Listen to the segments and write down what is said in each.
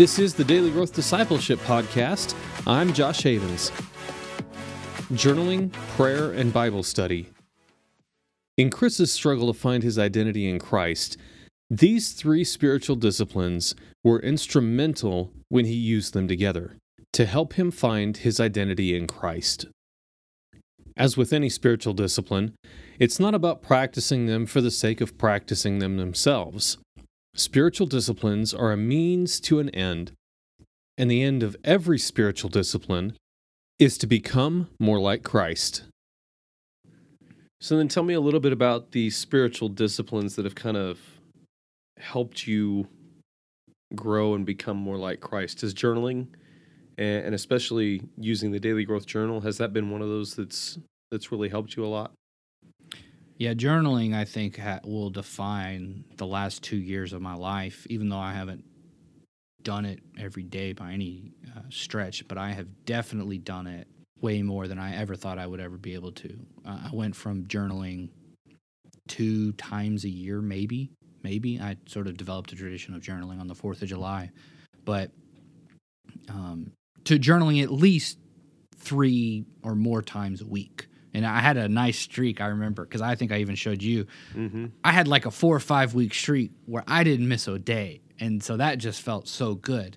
This is the Daily Growth Discipleship Podcast. I'm Josh Havens. Journaling, prayer, and Bible study. In Chris's struggle to find his identity in Christ, these three spiritual disciplines were instrumental when he used them together to help him find his identity in Christ. As with any spiritual discipline, it's not about practicing them for the sake of practicing them themselves. Spiritual disciplines are a means to an end, and the end of every spiritual discipline is to become more like Christ. So, then tell me a little bit about the spiritual disciplines that have kind of helped you grow and become more like Christ. Is journaling and especially using the daily growth journal has that been one of those that's that's really helped you a lot? Yeah, journaling, I think, ha- will define the last two years of my life, even though I haven't done it every day by any uh, stretch, but I have definitely done it way more than I ever thought I would ever be able to. Uh, I went from journaling two times a year, maybe, maybe. I sort of developed a tradition of journaling on the 4th of July, but um, to journaling at least three or more times a week and I had a nice streak. I remember because I think I even showed you. Mm-hmm. I had like a four or five week streak where I didn't miss a day, and so that just felt so good.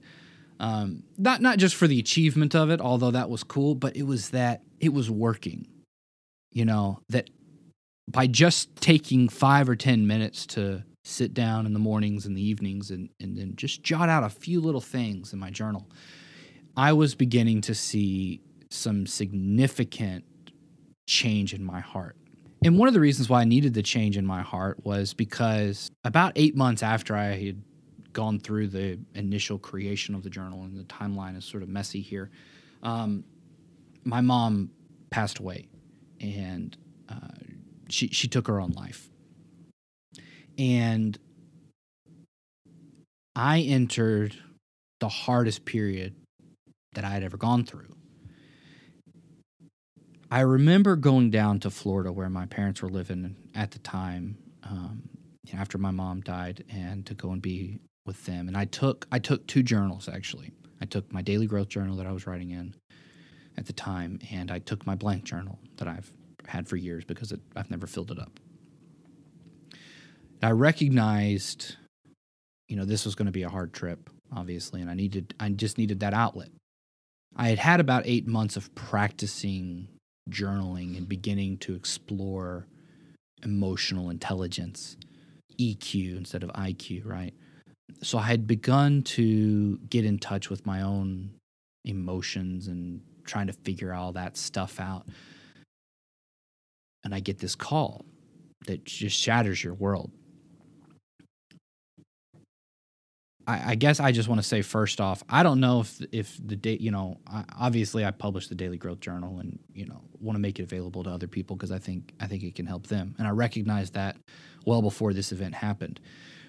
Um, not not just for the achievement of it, although that was cool, but it was that it was working. You know that by just taking five or ten minutes to sit down in the mornings and the evenings and and then just jot out a few little things in my journal, I was beginning to see some significant change in my heart. And one of the reasons why I needed the change in my heart was because about eight months after I had gone through the initial creation of the journal, and the timeline is sort of messy here, um, my mom passed away, and uh, she she took her own life, and I entered the hardest period that I had ever gone through. I remember going down to Florida where my parents were living at the time um, after my mom died, and to go and be with them. And I took I took two journals actually. I took my daily growth journal that I was writing in at the time, and I took my blank journal that I've had for years because it, I've never filled it up. I recognized, you know, this was going to be a hard trip, obviously, and I needed I just needed that outlet. I had had about eight months of practicing journaling and beginning to explore emotional intelligence, EQ instead of IQ, right? So I had begun to get in touch with my own emotions and trying to figure all that stuff out. And I get this call that just shatters your world. I, I guess I just want to say first off, I don't know if if the date, you know, I, obviously I publish the Daily Growth Journal, and you know, want to make it available to other people because I think I think it can help them, and I recognize that well before this event happened.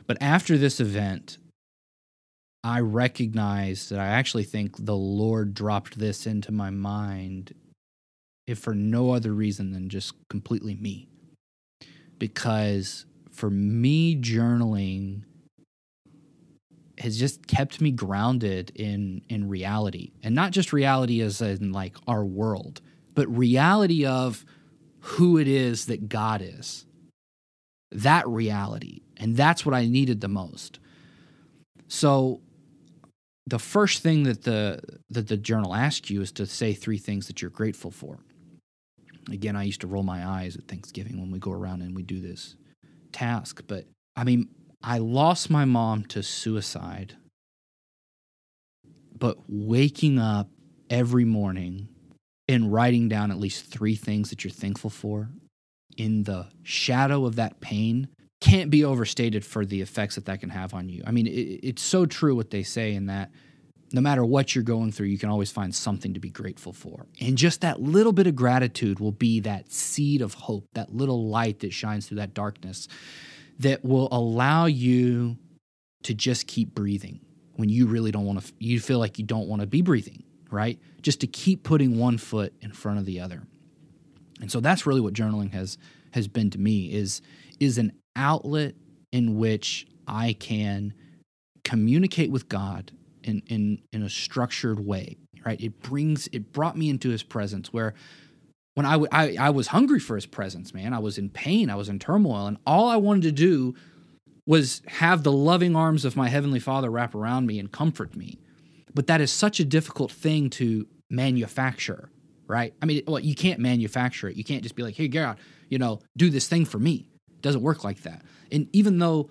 But after this event, I recognize that I actually think the Lord dropped this into my mind, if for no other reason than just completely me, because for me journaling has just kept me grounded in in reality. And not just reality as in like our world but reality of who it is that God is. That reality. And that's what I needed the most. So the first thing that the that the journal asks you is to say three things that you're grateful for. Again I used to roll my eyes at Thanksgiving when we go around and we do this task but I mean I lost my mom to suicide, but waking up every morning and writing down at least three things that you're thankful for in the shadow of that pain can't be overstated for the effects that that can have on you. I mean, it, it's so true what they say in that no matter what you're going through, you can always find something to be grateful for. And just that little bit of gratitude will be that seed of hope, that little light that shines through that darkness that will allow you to just keep breathing when you really don't want to, you feel like you don't want to be breathing, right? Just to keep putting one foot in front of the other. And so that's really what journaling has has been to me is is an outlet in which I can communicate with God in in in a structured way, right? It brings it brought me into his presence where when I, w- I, I was hungry for his presence, man. I was in pain, I was in turmoil, and all I wanted to do was have the loving arms of my heavenly Father wrap around me and comfort me. But that is such a difficult thing to manufacture, right? I mean, well, you can't manufacture it. You can't just be like, "Hey, God, you know, do this thing for me." It doesn't work like that. And even though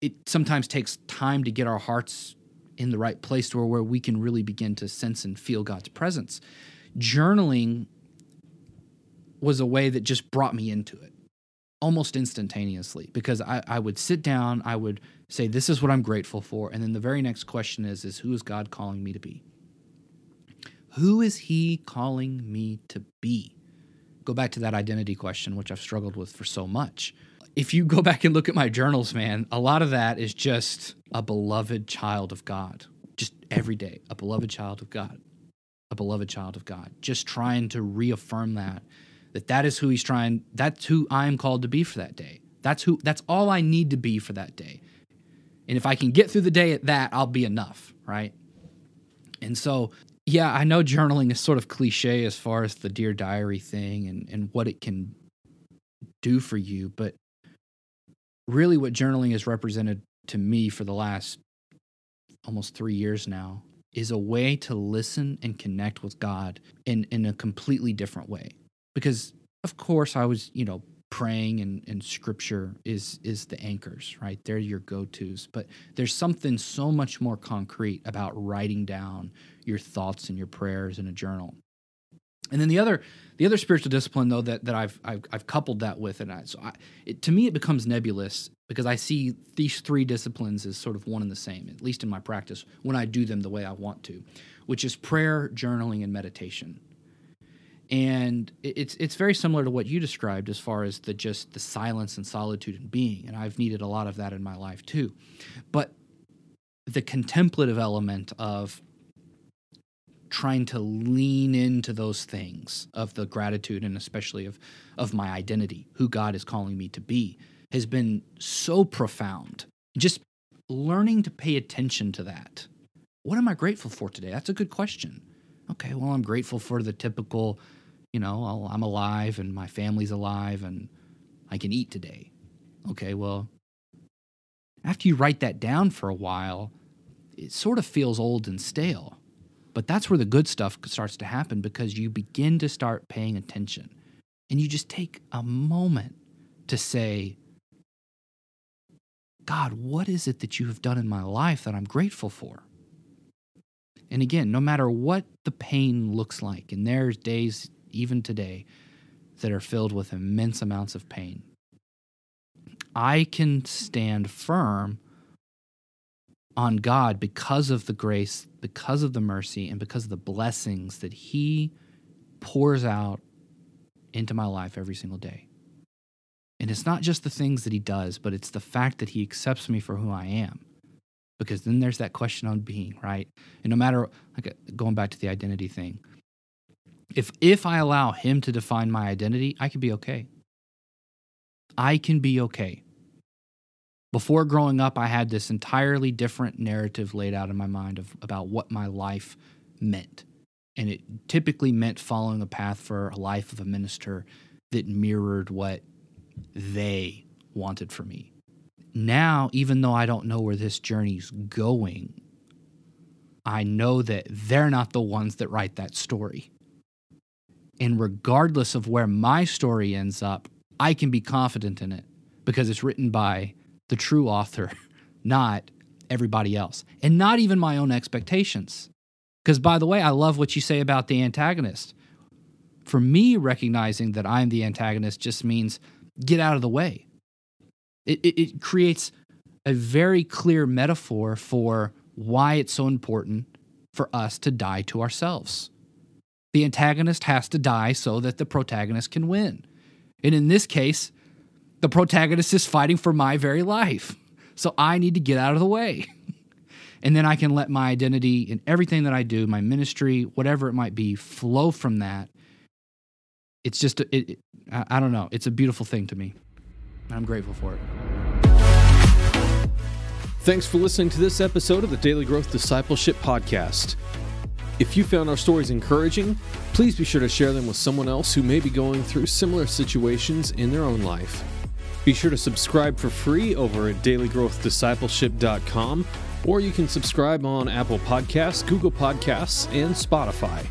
it sometimes takes time to get our hearts in the right place to where, where we can really begin to sense and feel God's presence, journaling was a way that just brought me into it almost instantaneously because I, I would sit down, I would say, This is what I'm grateful for. And then the very next question is, is who is God calling me to be? Who is he calling me to be? Go back to that identity question, which I've struggled with for so much. If you go back and look at my journals, man, a lot of that is just a beloved child of God. Just every day, a beloved child of God, a beloved child of God. Just trying to reaffirm that that that is who he's trying that's who i'm called to be for that day. That's who that's all i need to be for that day. And if i can get through the day at that i'll be enough right? And so yeah i know journaling is sort of cliche as far as the dear diary thing and and what it can do for you but really what journaling has represented to me for the last almost three years now is a way to listen and connect with God in, in a completely different way because of course I was, you know, praying and, and scripture is is the anchors, right? They're your go-tos. But there's something so much more concrete about writing down your thoughts and your prayers in a journal. And then the other the other spiritual discipline though that that I've I've, I've coupled that with and I, so I, it, to me it becomes nebulous because I see these three disciplines as sort of one and the same at least in my practice when I do them the way I want to, which is prayer, journaling and meditation and it's it's very similar to what you described as far as the just the silence and solitude and being. And I've needed a lot of that in my life too. But the contemplative element of trying to lean into those things of the gratitude and especially of of my identity who God is calling me to be has been so profound. Just learning to pay attention to that. What am I grateful for today? That's a good question. Okay, well, I'm grateful for the typical, you know, I'm alive and my family's alive and I can eat today. Okay, well, after you write that down for a while, it sort of feels old and stale. But that's where the good stuff starts to happen because you begin to start paying attention and you just take a moment to say, God, what is it that you have done in my life that I'm grateful for? And again, no matter what the pain looks like, and there's days even today that are filled with immense amounts of pain, I can stand firm on God because of the grace, because of the mercy, and because of the blessings that He pours out into my life every single day. And it's not just the things that He does, but it's the fact that He accepts me for who I am. Because then there's that question on being right? And no matter like uh, going back to the identity thing if if i allow him to define my identity i can be okay. I can be okay. Before growing up i had this entirely different narrative laid out in my mind of about what my life meant. And it typically meant following a path for a life of a minister that mirrored what they wanted for me. Now, even though I don't know where this journey's going, I know that they're not the ones that write that story. And regardless of where my story ends up, I can be confident in it because it's written by the true author, not everybody else, and not even my own expectations. Because, by the way, I love what you say about the antagonist. For me, recognizing that I'm the antagonist just means get out of the way. It, it, it creates a very clear metaphor for why it's so important for us to die to ourselves. The antagonist has to die so that the protagonist can win. And in this case, the protagonist is fighting for my very life. So I need to get out of the way. and then I can let my identity in everything that I do, my ministry, whatever it might be, flow from that. It's just, it, it, I don't know. It's a beautiful thing to me. I'm grateful for it. Thanks for listening to this episode of the Daily Growth Discipleship Podcast. If you found our stories encouraging, please be sure to share them with someone else who may be going through similar situations in their own life. Be sure to subscribe for free over at dailygrowthdiscipleship.com, or you can subscribe on Apple Podcasts, Google Podcasts, and Spotify.